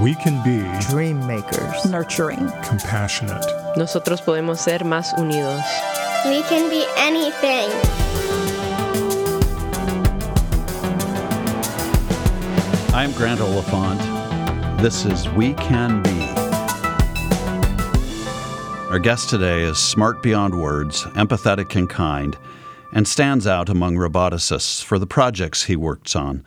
We can be dream makers, nurturing, compassionate. Nosotros podemos ser más unidos. We can be anything. I'm Grant Oliphant. This is We Can Be. Our guest today is smart beyond words, empathetic and kind, and stands out among roboticists for the projects he works on,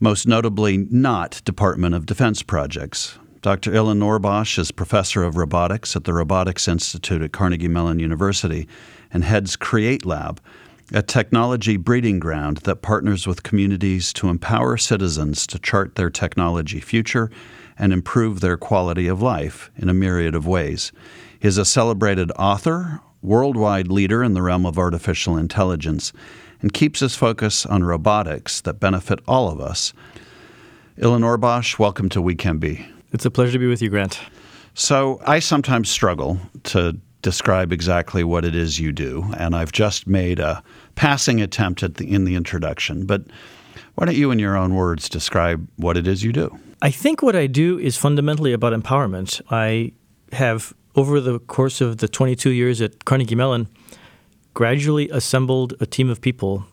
most notably not Department of Defense projects. Dr. Illah Nourbakhsh is professor of robotics at the Robotics Institute at Carnegie Mellon University and heads Create Lab, a technology breeding ground that partners with communities to empower citizens to chart their technology future and improve their quality of life in a myriad of ways. He is a celebrated author, worldwide leader in the realm of artificial intelligence, and keeps his focus on robotics that benefit all of us. Illah Nourbakhsh, welcome to We Can Be. It's a pleasure to be with you, Grant. So, I sometimes struggle to describe exactly what it is you do, and I've just made a passing attempt at the, in the introduction. But why don't you, in your own words, describe what it is you do? I think what I do is fundamentally about empowerment. I have, over the course of the 22 years at Carnegie Mellon, gradually assembled a team of people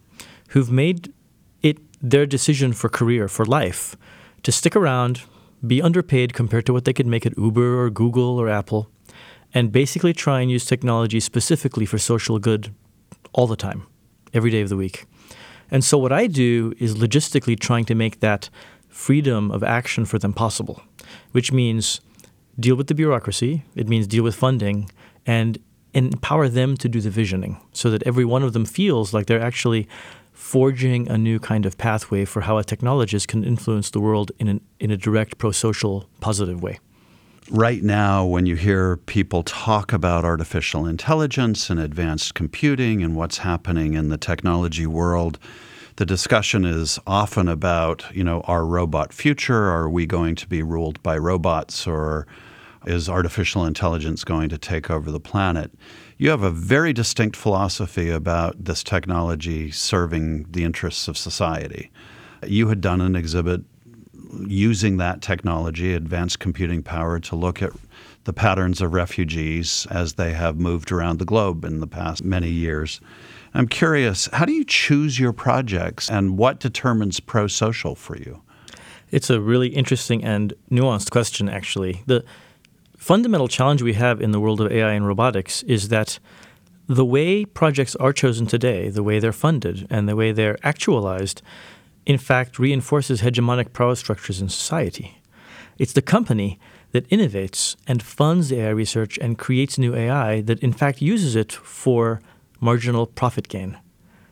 who've made it their decision for career, for life, to stick around, be underpaid compared to what they could make at Uber or Google or Apple, and basically try and use technology specifically for social good all the time, every day of the week. And so what I do is logistically trying to make that freedom of action for them possible, which means deal with the bureaucracy, it means deal with funding, and empower them to do the visioning so that every one of them feels like they're actually forging a new kind of pathway for how a technologist can influence the world in, an, in a direct, pro social, positive way. Right now, when you hear people talk about artificial intelligence and advanced computing and what's happening in the technology world, the discussion is often about, you know, our robot future. Are we going to be ruled by robots or is artificial intelligence going to take over the planet? You have a very distinct philosophy about this technology serving the interests of society. You had done an exhibit using that technology, advanced computing power, to look at the patterns of refugees as they have moved around the globe in the past many years. I'm curious, how do you choose your projects and what determines pro social for you? It's a really interesting and nuanced question, actually. The fundamental challenge we have in the world of AI and robotics is that the way projects are chosen today, the way they're funded, and the way they're actualized, in fact, reinforces hegemonic power structures in society. It's the company that innovates and funds AI research and creates new AI that, in fact, uses it for marginal profit gain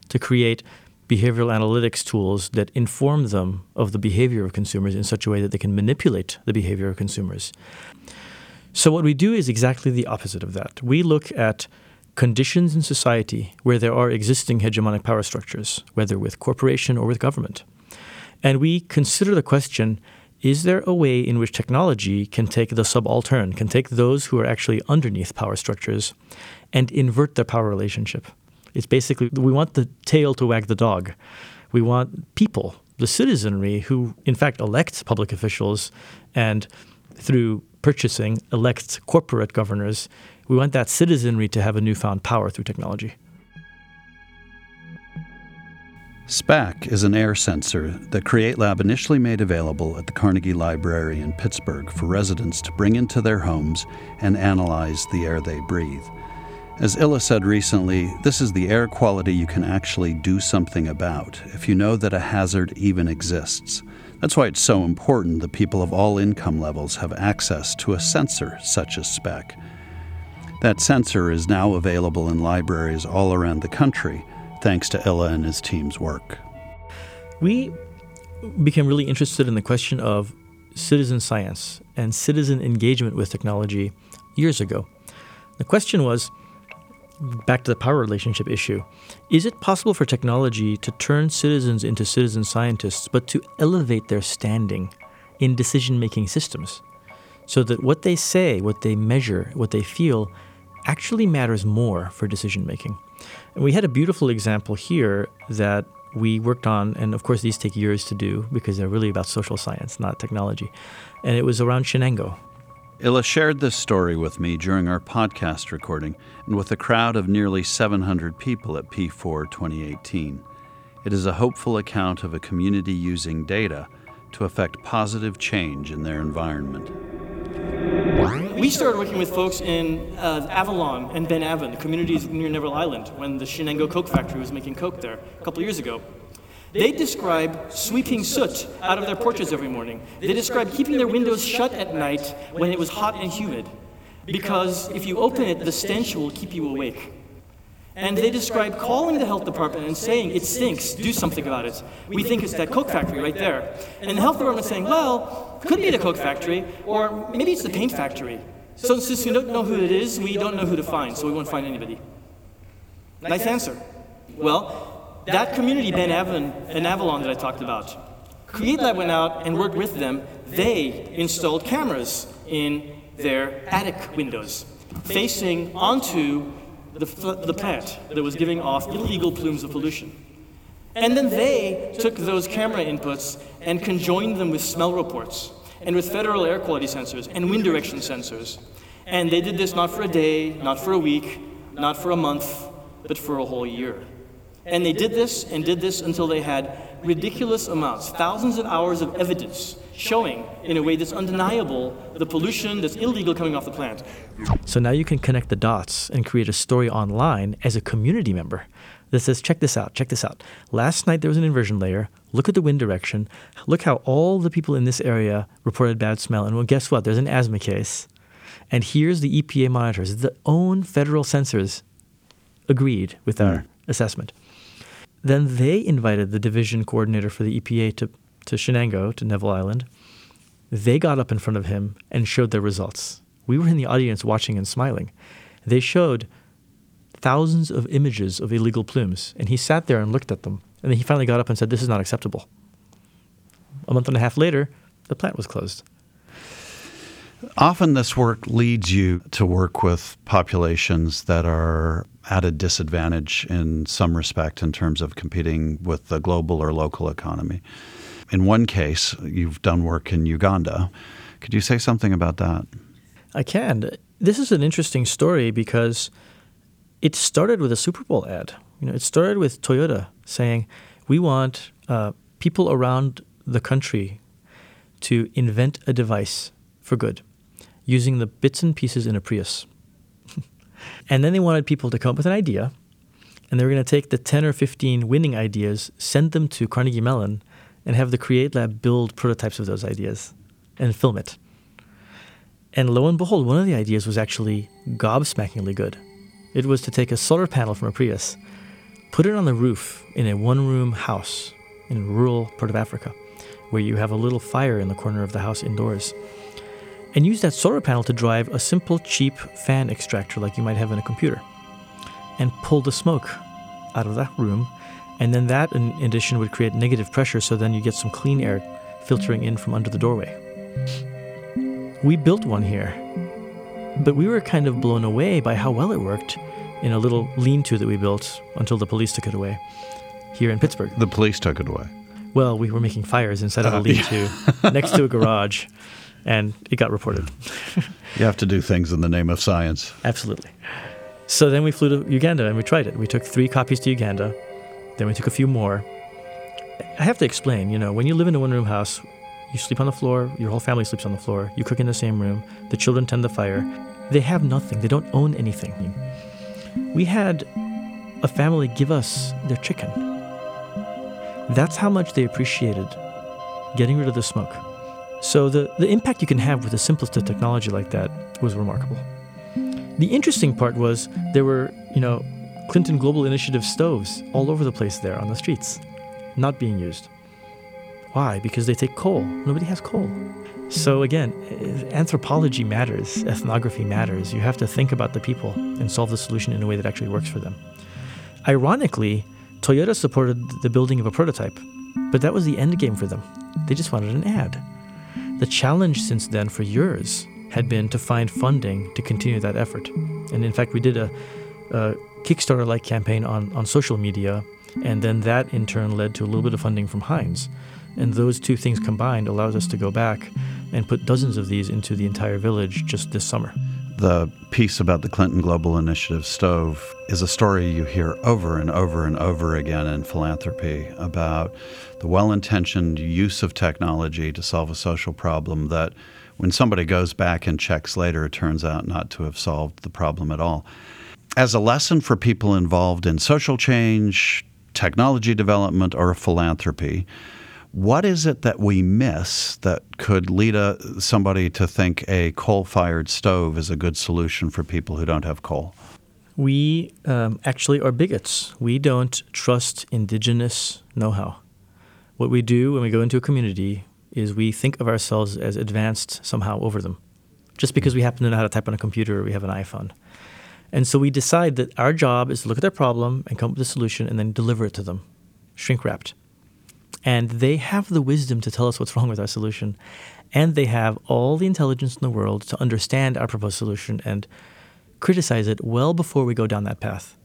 to create behavioral analytics tools that inform them of the behavior of consumers in such a way that they can manipulate the behavior of consumers. So, what we do is exactly the opposite of that. We look at conditions in society where there are existing hegemonic power structures, whether with corporation or with government. And we consider the question is there a way in which technology can take the subaltern, can take those who are actually underneath power structures and invert their power relationship? It's basically we want the tail to wag the dog. We want people, the citizenry, who in fact elect public officials and through purchasing elects corporate governors. We want that citizenry to have a newfound power through technology. Speck is an air sensor that Create Lab initially made available at the Carnegie Library in Pittsburgh for residents to bring into their homes and analyze the air they breathe. As Illah said recently, this is the air quality you can actually do something about if you know that a hazard even exists. That's why it's so important that people of all income levels have access to a sensor such as Speck. That sensor is now available in libraries all around the country, thanks to Ella and his team's work. We became really interested in the question of citizen science and citizen engagement with technology years ago. The question was back to the power relationship issue. Is it possible for technology to turn citizens into citizen scientists, but to elevate their standing in decision making systems? So that what they say, what they measure, what they feel actually matters more for decision making. And we had a beautiful example here that we worked on, and of course these take years to do because they're really about social science, not technology. And it was around Shenango. Illah shared this story with me during our podcast recording and with a crowd of nearly 700 people at P4 2018. It is a hopeful account of a community using data to affect positive change in their environment. We started working with folks in uh, Avalon and Ben Avon, communities near Neville Island, when the Shenango Coke factory was making coke there a couple years ago. They describe sweeping soot out of their porches every morning. They describe keeping their windows shut at night when it was hot and humid, because if you open it, the stench will keep you awake. And they describe calling the health department and saying, it stinks, do something about it. We think it's that Coke factory right there. And the health department saying, well, could be the Coke factory, or maybe it's the paint factory. So since we don't know who it is, we don't know who to find, so we won't find anybody. Nice answer. Well, that community, Ben Avon and Avalon that I talked about, Create Lab went out and worked with them. They installed cameras in their attic windows, facing onto the, the plant that was giving off illegal plumes of pollution. And then they took those camera inputs and conjoined them with smell reports and with federal air quality sensors and wind direction sensors. And they did this not for a day, not for a week, not for a month, but for a whole year. And they did this and did this until they had ridiculous amounts, thousands of hours of evidence showing in a way that's undeniable the pollution that's illegal coming off the plant. So now you can connect the dots and create a story online as a community member that says, check this out, check this out. Last night there was an inversion layer. Look at the wind direction. Look how all the people in this area reported bad smell. And well, guess what? There's an asthma case. And here's the EPA monitors. The own federal sensors agreed with our mm. assessment. Then they invited the division coordinator for the EPA to, to Shenango, to Neville Island. They got up in front of him and showed their results. We were in the audience watching and smiling. They showed thousands of images of illegal plumes, and he sat there and looked at them. And then he finally got up and said, This is not acceptable. A month and a half later, the plant was closed. Often, this work leads you to work with populations that are at a disadvantage in some respect in terms of competing with the global or local economy. In one case, you've done work in Uganda. Could you say something about that? I can. This is an interesting story because it started with a Super Bowl ad. You know, it started with Toyota saying, "We want uh, people around the country to invent a device for good, using the bits and pieces in a Prius." and then they wanted people to come up with an idea, and they were going to take the ten or fifteen winning ideas, send them to Carnegie Mellon, and have the Create Lab build prototypes of those ideas and film it. And lo and behold, one of the ideas was actually gobsmackingly good. It was to take a solar panel from a Prius, put it on the roof in a one room house in a rural part of Africa, where you have a little fire in the corner of the house indoors, and use that solar panel to drive a simple, cheap fan extractor like you might have in a computer, and pull the smoke out of that room. And then that, in addition, would create negative pressure, so then you get some clean air filtering in from under the doorway. We built one here, but we were kind of blown away by how well it worked in a little lean to that we built until the police took it away here in Pittsburgh. The police took it away. Well, we were making fires inside of a uh, lean to next to a garage, and it got reported. you have to do things in the name of science. Absolutely. So then we flew to Uganda and we tried it. We took three copies to Uganda, then we took a few more. I have to explain, you know, when you live in a one room house, you sleep on the floor, your whole family sleeps on the floor, you cook in the same room, the children tend the fire. They have nothing, they don't own anything. We had a family give us their chicken. That's how much they appreciated getting rid of the smoke. So the, the impact you can have with the simplest of technology like that was remarkable. The interesting part was there were, you know, Clinton Global Initiative stoves all over the place there on the streets, not being used. Why? Because they take coal. Nobody has coal. So again, eh, anthropology matters, ethnography matters. You have to think about the people and solve the solution in a way that actually works for them. Ironically, Toyota supported the building of a prototype, but that was the end game for them. They just wanted an ad. The challenge since then for years had been to find funding to continue that effort. And in fact, we did a, a Kickstarter like campaign on, on social media And then that in turn led to a little bit of funding from Heinz. And those two things combined allows us to go back and put dozens of these into the entire village just this summer. The piece about the Clinton Global Initiative stove is a story you hear over and over and over again in philanthropy about the well intentioned use of technology to solve a social problem that, when somebody goes back and checks later, it turns out not to have solved the problem at all. As a lesson for people involved in social change, technology development, or philanthropy, what is it that we miss that could lead a, somebody to think a coal fired stove is a good solution for people who don't have coal? We um, actually are bigots. We don't trust indigenous know how. What we do when we go into a community is we think of ourselves as advanced somehow over them, just because we happen to know how to type on a computer or we have an iPhone. And so we decide that our job is to look at their problem and come up with a solution and then deliver it to them, shrink wrapped. And they have the wisdom to tell us what's wrong with our solution. And they have all the intelligence in the world to understand our proposed solution and criticize it well before we go down that path.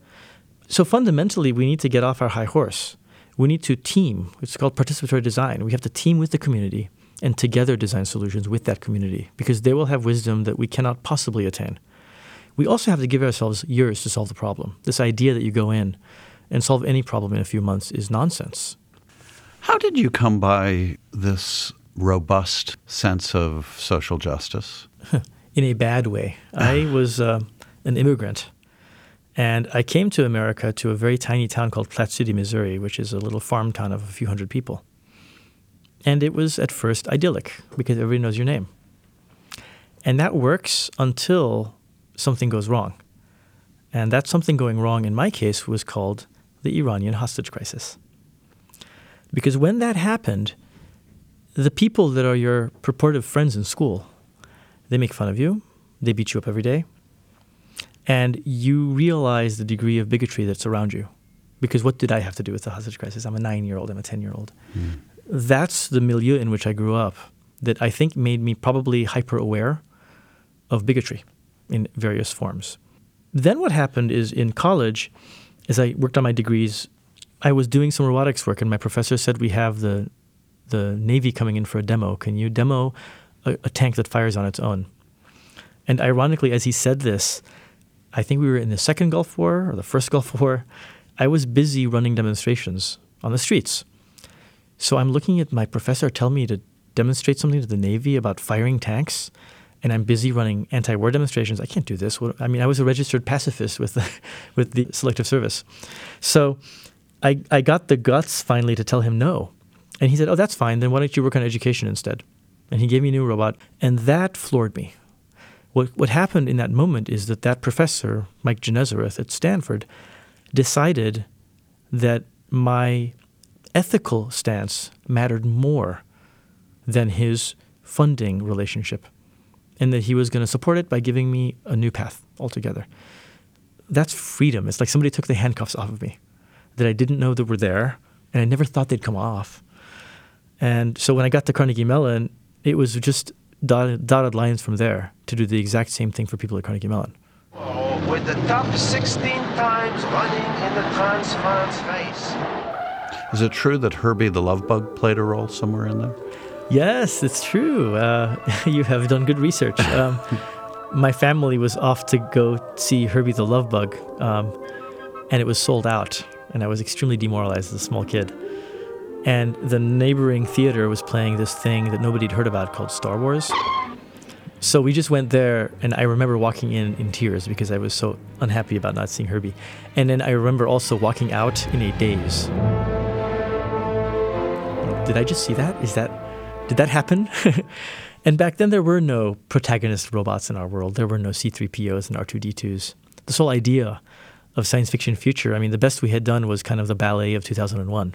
So fundamentally, we need to get off our high horse. We need to team. It's called participatory design. We have to team with the community and together design solutions with that community because they will have wisdom that we cannot possibly attain. We also have to give ourselves years to solve the problem. This idea that you go in and solve any problem in a few months is nonsense. How did you come by this robust sense of social justice? In a bad way. I was uh, an immigrant. And I came to America to a very tiny town called Platte City, Missouri, which is a little farm town of a few hundred people. And it was at first idyllic because everybody knows your name. And that works until something goes wrong. And that something going wrong in my case was called the Iranian hostage crisis. Because when that happened, the people that are your purported friends in school, they make fun of you, they beat you up every day, and you realize the degree of bigotry that's around you. Because what did I have to do with the hostage crisis? I'm a nine year old, I'm a 10 year old. Mm. That's the milieu in which I grew up that I think made me probably hyper aware of bigotry in various forms. Then what happened is in college, as I worked on my degrees, I was doing some robotics work, and my professor said, "We have the the Navy coming in for a demo. Can you demo a, a tank that fires on its own?" And ironically, as he said this, I think we were in the second Gulf War or the first Gulf War. I was busy running demonstrations on the streets. So I'm looking at my professor tell me to demonstrate something to the Navy about firing tanks, and I'm busy running anti-war demonstrations. I can't do this. I mean, I was a registered pacifist with the, with the Selective Service. So I, I got the guts finally to tell him no. And he said, Oh, that's fine. Then why don't you work on education instead? And he gave me a new robot. And that floored me. What, what happened in that moment is that that professor, Mike Genesereth at Stanford, decided that my ethical stance mattered more than his funding relationship, and that he was going to support it by giving me a new path altogether. That's freedom. It's like somebody took the handcuffs off of me that I didn't know that were there, and I never thought they'd come off. And so when I got to Carnegie Mellon, it was just dotted, dotted lines from there to do the exact same thing for people at Carnegie Mellon. Oh, with the top 16 times running in the Transfers race. Is it true that Herbie the Love Bug played a role somewhere in there? Yes, it's true. Uh, you have done good research. Um, my family was off to go see Herbie the Love Bug, um, and it was sold out and I was extremely demoralized as a small kid. And the neighboring theater was playing this thing that nobody had heard about called Star Wars. So we just went there, and I remember walking in in tears because I was so unhappy about not seeing Herbie. And then I remember also walking out in a daze. Did I just see that? Is that did that happen? and back then there were no protagonist robots in our world. There were no C3POs and R2D2s. This whole idea of science fiction future, I mean, the best we had done was kind of the ballet of 2001.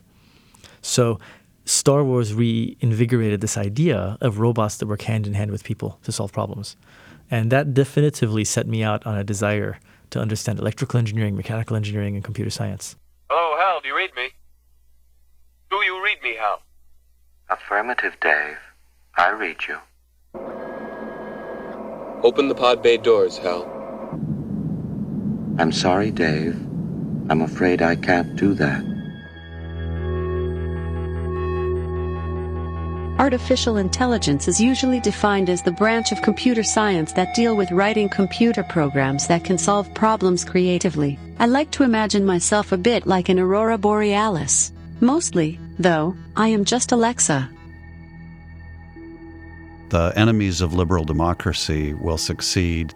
So Star Wars reinvigorated this idea of robots that work hand in hand with people to solve problems. And that definitively set me out on a desire to understand electrical engineering, mechanical engineering, and computer science. Hello, Hal, do you read me? Do you read me, Hal? Affirmative, Dave. I read you. Open the pod bay doors, Hal. I'm sorry, Dave. I'm afraid I can't do that. Artificial intelligence is usually defined as the branch of computer science that deal with writing computer programs that can solve problems creatively. I like to imagine myself a bit like an aurora borealis. Mostly, though, I am just Alexa. The enemies of liberal democracy will succeed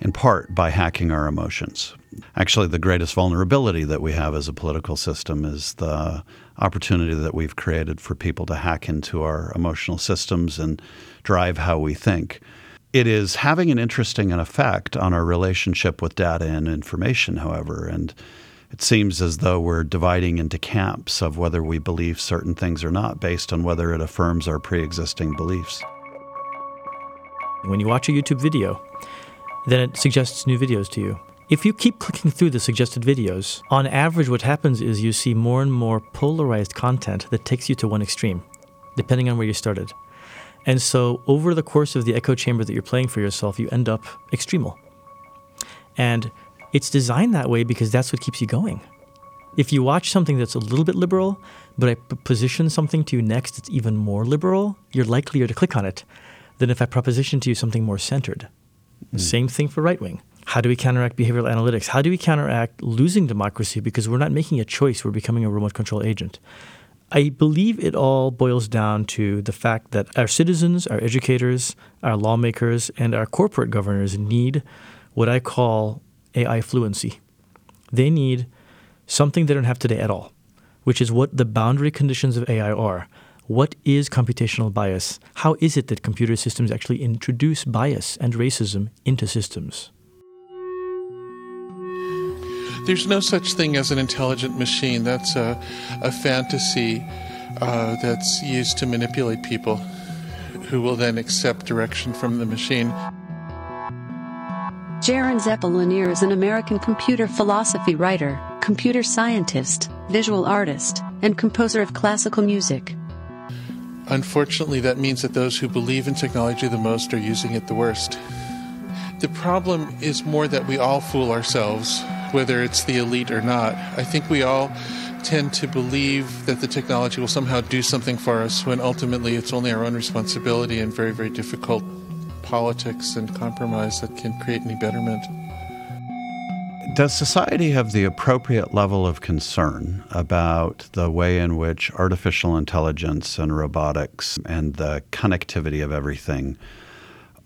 in part by hacking our emotions. Actually, the greatest vulnerability that we have as a political system is the opportunity that we've created for people to hack into our emotional systems and drive how we think. It is having an interesting effect on our relationship with data and information, however, and it seems as though we're dividing into camps of whether we believe certain things or not based on whether it affirms our pre existing beliefs. When you watch a YouTube video, then it suggests new videos to you. If you keep clicking through the suggested videos, on average, what happens is you see more and more polarized content that takes you to one extreme, depending on where you started. And so, over the course of the echo chamber that you're playing for yourself, you end up extremal. And it's designed that way because that's what keeps you going. If you watch something that's a little bit liberal, but I position something to you next that's even more liberal, you're likelier to click on it than if I proposition to you something more centered. Mm. Same thing for right wing. How do we counteract behavioral analytics? How do we counteract losing democracy because we're not making a choice, we're becoming a remote control agent? I believe it all boils down to the fact that our citizens, our educators, our lawmakers, and our corporate governors need what I call AI fluency. They need something they don't have today at all, which is what the boundary conditions of AI are. What is computational bias? How is it that computer systems actually introduce bias and racism into systems? There's no such thing as an intelligent machine. That's a, a fantasy uh, that's used to manipulate people who will then accept direction from the machine. Jaron Zeppelinier is an American computer philosophy writer, computer scientist, visual artist, and composer of classical music. Unfortunately, that means that those who believe in technology the most are using it the worst. The problem is more that we all fool ourselves whether it's the elite or not. I think we all tend to believe that the technology will somehow do something for us when ultimately it's only our own responsibility and very, very difficult politics and compromise that can create any betterment. Does society have the appropriate level of concern about the way in which artificial intelligence and robotics and the connectivity of everything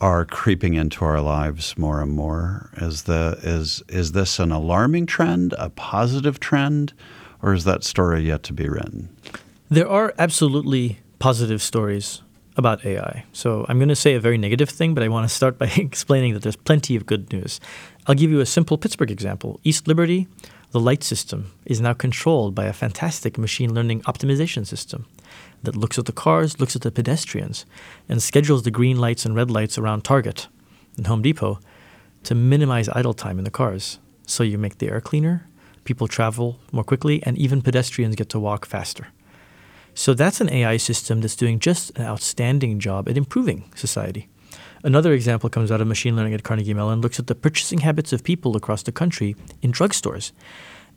are creeping into our lives more and more? Is the is is this an alarming trend, a positive trend, or is that story yet to be written? There are absolutely positive stories about AI. So I'm going to say a very negative thing, but I want to start by explaining that there's plenty of good news. I'll give you a simple Pittsburgh example. East Liberty, the light system, is now controlled by a fantastic machine learning optimization system that looks at the cars, looks at the pedestrians, and schedules the green lights and red lights around Target and Home Depot to minimize idle time in the cars. So you make the air cleaner, people travel more quickly, and even pedestrians get to walk faster. So that's an AI system that's doing just an outstanding job at improving society. Another example comes out of machine learning at Carnegie Mellon, looks at the purchasing habits of people across the country in drugstores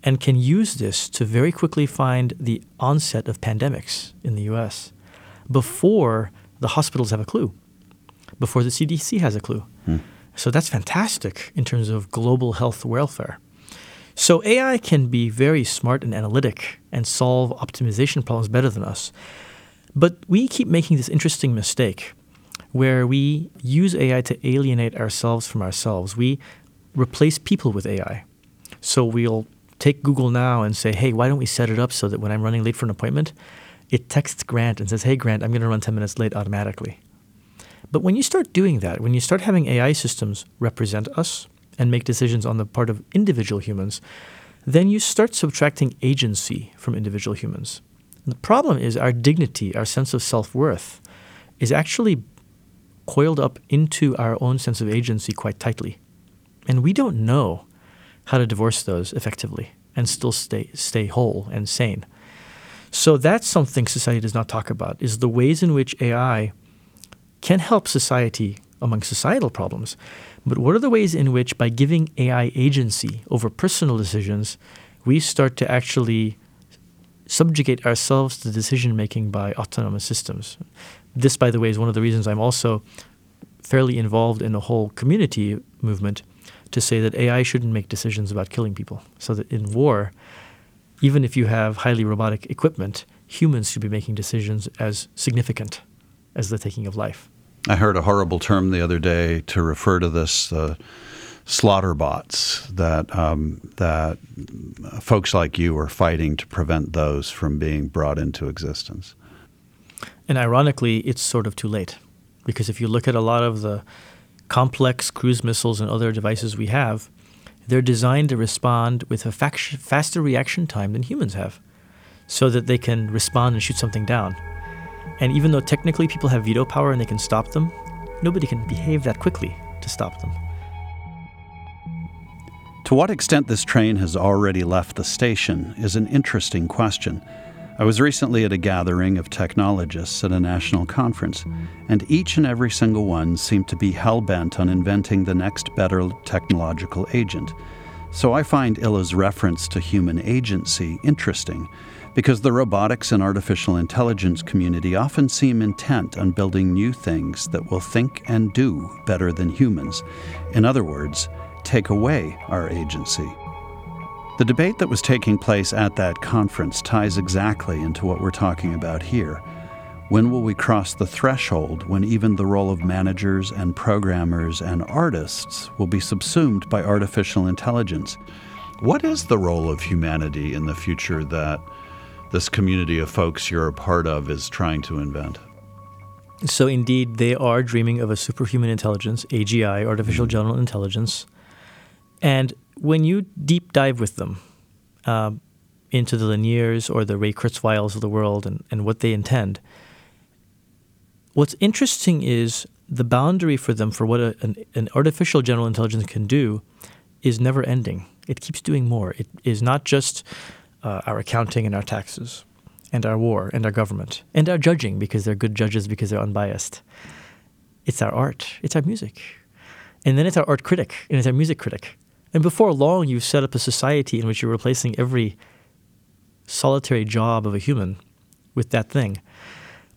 and can use this to very quickly find the onset of pandemics in the US before the hospitals have a clue, before the CDC has a clue. Hmm. So that's fantastic in terms of global health welfare. So AI can be very smart and analytic and solve optimization problems better than us. But we keep making this interesting mistake where we use AI to alienate ourselves from ourselves. We replace people with AI. So we'll take Google Now and say, hey, why don't we set it up so that when I'm running late for an appointment, it texts Grant and says, hey, Grant, I'm going to run 10 minutes late automatically. But when you start doing that, when you start having AI systems represent us and make decisions on the part of individual humans, then you start subtracting agency from individual humans. And the problem is our dignity, our sense of self worth, is actually coiled up into our own sense of agency quite tightly. And we don't know how to divorce those effectively and still stay stay whole and sane. So that's something society does not talk about is the ways in which AI can help society among societal problems. But what are the ways in which by giving AI agency over personal decisions, we start to actually subjugate ourselves to decision making by autonomous systems? this, by the way, is one of the reasons I'm also fairly involved in the whole community movement to say that AI shouldn't make decisions about killing people. So that in war, even if you have highly robotic equipment, humans should be making decisions as significant as the taking of life. I heard a horrible term the other day to refer to this uh, slaughter bots that um, that folks like you are fighting to prevent those from being brought into existence. And ironically, it's sort of too late because if you look at a lot of the complex cruise missiles and other devices we have, they're designed to respond with a faster reaction time than humans have so that they can respond and shoot something down. And even though technically people have veto power and they can stop them, nobody can behave that quickly to stop them. To what extent this train has already left the station is an interesting question. I was recently at a gathering of technologists at a national conference, and each and every single one seemed to be hell bent on inventing the next better technological agent. So I find Illah's reference to human agency interesting because the robotics and artificial intelligence community often seem intent on building new things that will think and do better than humans. In other words, take away our agency. The debate that was taking place at that conference ties exactly into what we're talking about here. When will we cross the threshold when even the role of managers and programmers and artists will be subsumed by artificial intelligence? What is the role of humanity in the future that this community of folks you're a part of is trying to invent. So, indeed, they are dreaming of a superhuman intelligence, AGI, artificial mm-hmm. general intelligence. And when you deep dive with them uh, into the Laniers or the Ray Kurzweils of the world and, and what they intend, what's interesting is the boundary for them for what a, an, an artificial general intelligence can do is never ending. It keeps doing more. It is not just uh, our accounting and our taxes, and our war and our government, and our judging because they're good judges because they're unbiased. It's our art, it's our music. And then it's our art critic, and it's our music critic. And before long, you've set up a society in which you're replacing every solitary job of a human with that thing.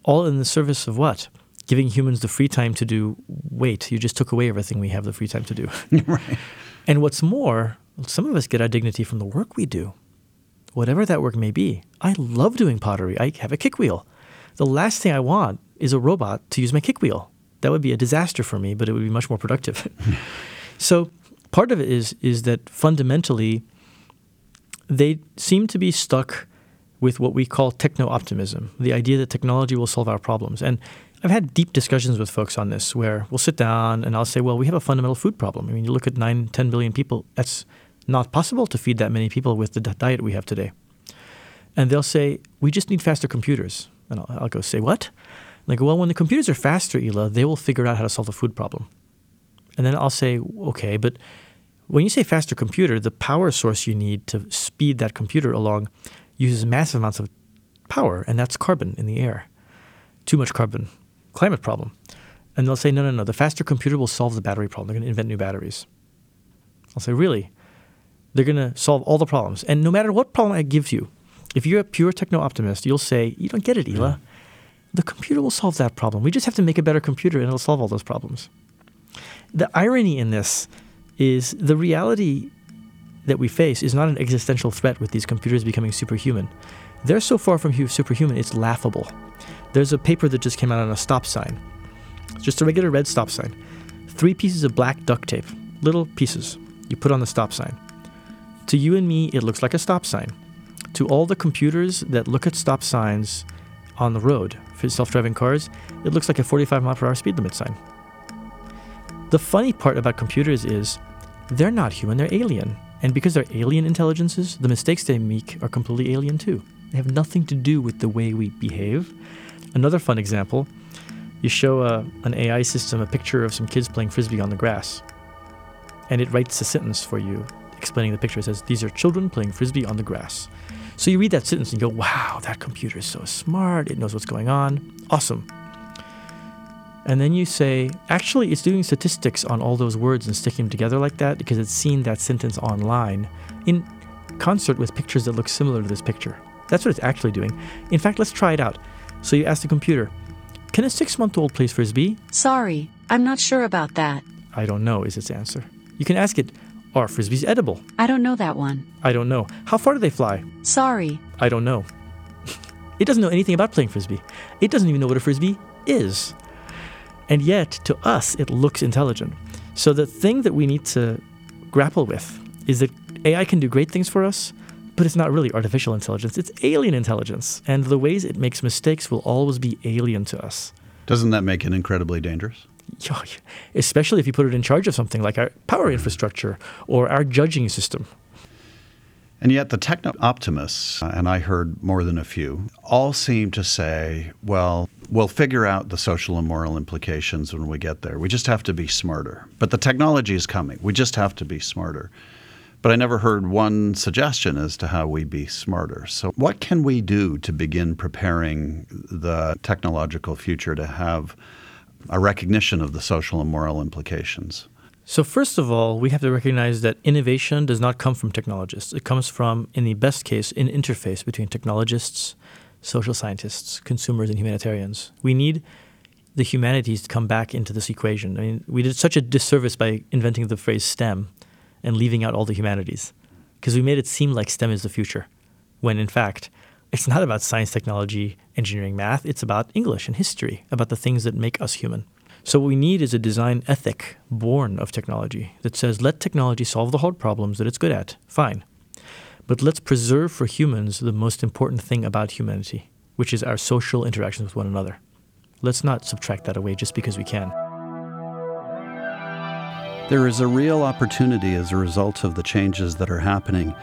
All in the service of what? Giving humans the free time to do, wait, you just took away everything we have the free time to do. right. And what's more, some of us get our dignity from the work we do whatever that work may be. I love doing pottery. I have a kick wheel. The last thing I want is a robot to use my kick wheel. That would be a disaster for me, but it would be much more productive. so part of it is is that fundamentally they seem to be stuck with what we call techno optimism, the idea that technology will solve our problems. And I've had deep discussions with folks on this where we'll sit down and I'll say, well, we have a fundamental food problem. I mean, you look at 9, 10 billion people, that's not possible to feed that many people with the diet we have today. And they'll say, we just need faster computers. And I'll, I'll go, say, what? And they go, well, when the computers are faster, Illah, they will figure out how to solve the food problem. And then I'll say, okay, but when you say faster computer, the power source you need to speed that computer along uses massive amounts of power, and that's carbon in the air. Too much carbon, climate problem. And they'll say, no, no, no, the faster computer will solve the battery problem. They're going to invent new batteries. I'll say, really? They're going to solve all the problems. And no matter what problem I give you, if you're a pure techno optimist, you'll say, You don't get it, Illah. Yeah. The computer will solve that problem. We just have to make a better computer and it'll solve all those problems. The irony in this is the reality that we face is not an existential threat with these computers becoming superhuman. They're so far from superhuman, it's laughable. There's a paper that just came out on a stop sign. Just a regular red stop sign. Three pieces of black duct tape, little pieces, you put on the stop sign. To you and me, it looks like a stop sign. To all the computers that look at stop signs on the road for self driving cars, it looks like a 45 mile per hour speed limit sign. The funny part about computers is they're not human, they're alien. And because they're alien intelligences, the mistakes they make are completely alien too. They have nothing to do with the way we behave. Another fun example you show uh, a, an AI system a picture of some kids playing frisbee on the grass, and it writes a sentence for you explaining the picture. It says, These are children playing frisbee on the grass. So you read that sentence and you go, Wow, that computer is so smart. It knows what's going on. Awesome. And then you say, Actually, it's doing statistics on all those words and sticking them together like that because it's seen that sentence online in concert with pictures that look similar to this picture. That's what it's actually doing. In fact, let's try it out. So you ask the computer, Can a six month old play frisbee? Sorry, I'm not sure about that. I don't know, is its answer. You can ask it, Are frisbees edible? I don't know that one. I don't know. How far do they fly? Sorry. I don't know. it doesn't know anything about playing frisbee. It doesn't even know what a frisbee is. And yet, to us, it looks intelligent. So the thing that we need to grapple with is that AI can do great things for us, but it's not really artificial intelligence. It's alien intelligence. And the ways it makes mistakes will always be alien to us. Doesn't that make it incredibly dangerous? Especially if you put it in charge of something like our power infrastructure or our judging system. And yet, the techno optimists, uh, and I heard more than a few, all seem to say, well, we'll figure out the social and moral implications when we get there. We just have to be smarter. But the technology is coming. We just have to be smarter. But I never heard one suggestion as to how we be smarter. So, what can we do to begin preparing the technological future to have a recognition of the social and moral implications? So, first of all, we have to recognize that innovation does not come from technologists. It comes from, in the best case, an interface between technologists, social scientists, consumers, and humanitarians. We need the humanities to come back into this equation. I mean, we did such a disservice by inventing the phrase STEM and leaving out all the humanities because we made it seem like STEM is the future, when in fact, it's not about science, technology, engineering, math. It's about English and history, about the things that make us human. So, what we need is a design ethic born of technology that says let technology solve the hard problems that it's good at, fine. But let's preserve for humans the most important thing about humanity, which is our social interactions with one another. Let's not subtract that away just because we can. There is a real opportunity as a result of the changes that are happening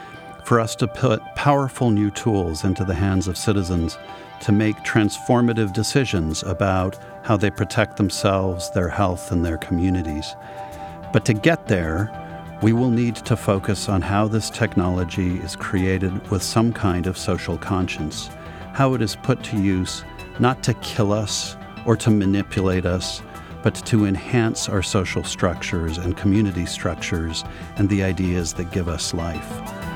for us to put powerful new tools into the hands of citizens to make transformative decisions about how they protect themselves, their health, and their communities. But to get there, we will need to focus on how this technology is created with some kind of social conscience, how it is put to use not to kill us or to manipulate us, but to enhance our social structures and community structures and the ideas that give us life.